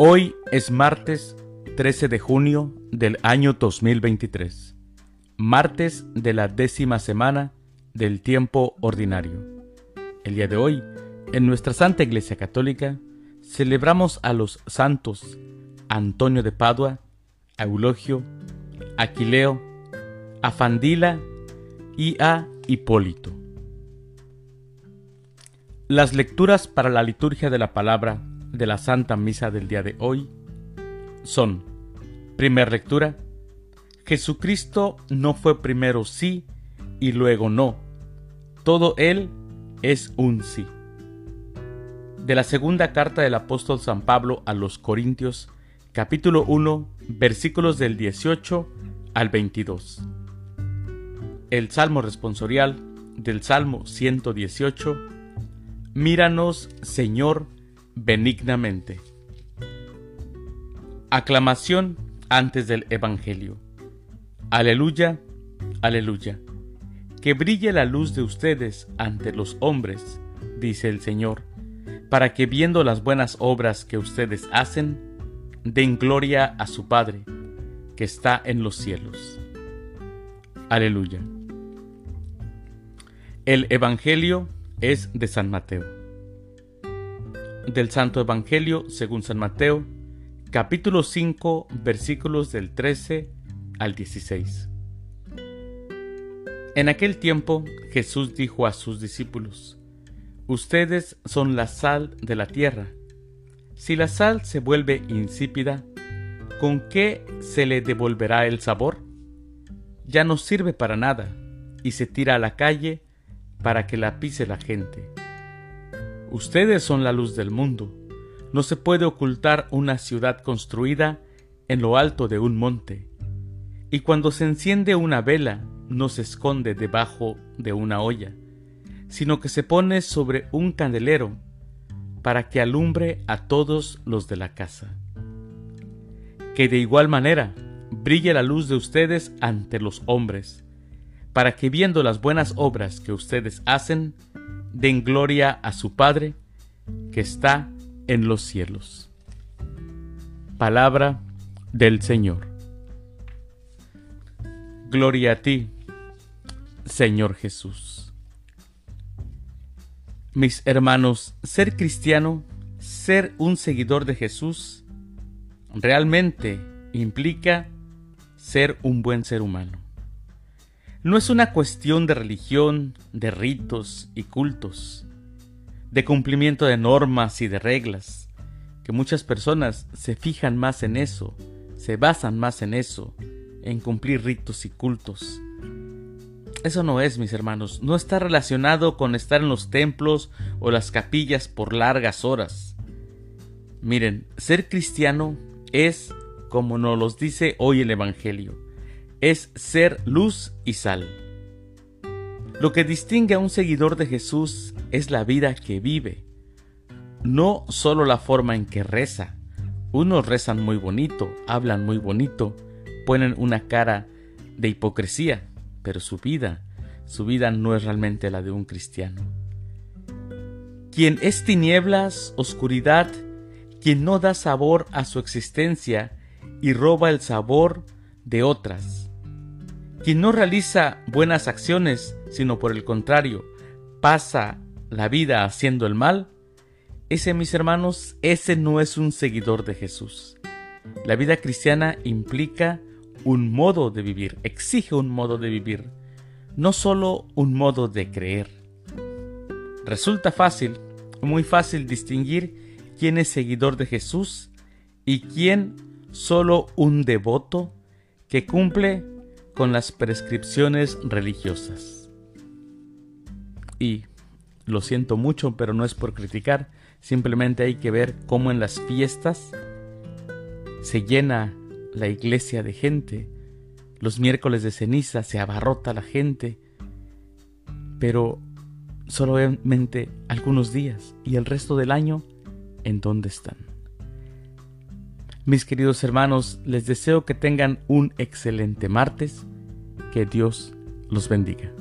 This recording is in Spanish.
Hoy es martes 13 de junio del año 2023, martes de la décima semana del tiempo ordinario. El día de hoy, en nuestra Santa Iglesia Católica, celebramos a los santos Antonio de Padua, Eulogio, Aquileo, Afandila y a Hipólito. Las lecturas para la liturgia de la palabra de la Santa Misa del día de hoy son, primera lectura, Jesucristo no fue primero sí y luego no, todo Él es un sí. De la segunda carta del apóstol San Pablo a los Corintios, capítulo 1, versículos del 18 al 22. El Salmo responsorial del Salmo 118. Míranos, Señor, benignamente. Aclamación antes del Evangelio. Aleluya, aleluya. Que brille la luz de ustedes ante los hombres, dice el Señor, para que viendo las buenas obras que ustedes hacen, den gloria a su Padre, que está en los cielos. Aleluya. El Evangelio es de San Mateo del Santo Evangelio según San Mateo, capítulo 5, versículos del 13 al 16. En aquel tiempo Jesús dijo a sus discípulos, Ustedes son la sal de la tierra. Si la sal se vuelve insípida, ¿con qué se le devolverá el sabor? Ya no sirve para nada y se tira a la calle para que la pise la gente. Ustedes son la luz del mundo. No se puede ocultar una ciudad construida en lo alto de un monte. Y cuando se enciende una vela, no se esconde debajo de una olla, sino que se pone sobre un candelero para que alumbre a todos los de la casa. Que de igual manera brille la luz de ustedes ante los hombres, para que viendo las buenas obras que ustedes hacen, den gloria a su Padre que está en los cielos. Palabra del Señor. Gloria a ti, Señor Jesús. Mis hermanos, ser cristiano, ser un seguidor de Jesús, realmente implica ser un buen ser humano no es una cuestión de religión, de ritos y cultos, de cumplimiento de normas y de reglas, que muchas personas se fijan más en eso, se basan más en eso, en cumplir ritos y cultos. Eso no es, mis hermanos, no está relacionado con estar en los templos o las capillas por largas horas. Miren, ser cristiano es, como nos los dice hoy el Evangelio, es ser luz y sal. Lo que distingue a un seguidor de Jesús es la vida que vive, no solo la forma en que reza. Unos rezan muy bonito, hablan muy bonito, ponen una cara de hipocresía, pero su vida, su vida no es realmente la de un cristiano. Quien es tinieblas, oscuridad, quien no da sabor a su existencia y roba el sabor de otras quien no realiza buenas acciones, sino por el contrario, pasa la vida haciendo el mal, ese, mis hermanos, ese no es un seguidor de Jesús. La vida cristiana implica un modo de vivir, exige un modo de vivir, no solo un modo de creer. Resulta fácil, muy fácil distinguir quién es seguidor de Jesús y quién solo un devoto que cumple con las prescripciones religiosas. Y lo siento mucho, pero no es por criticar, simplemente hay que ver cómo en las fiestas se llena la iglesia de gente, los miércoles de ceniza se abarrota la gente, pero solamente algunos días y el resto del año, ¿en dónde están? Mis queridos hermanos, les deseo que tengan un excelente martes. Que Dios los bendiga.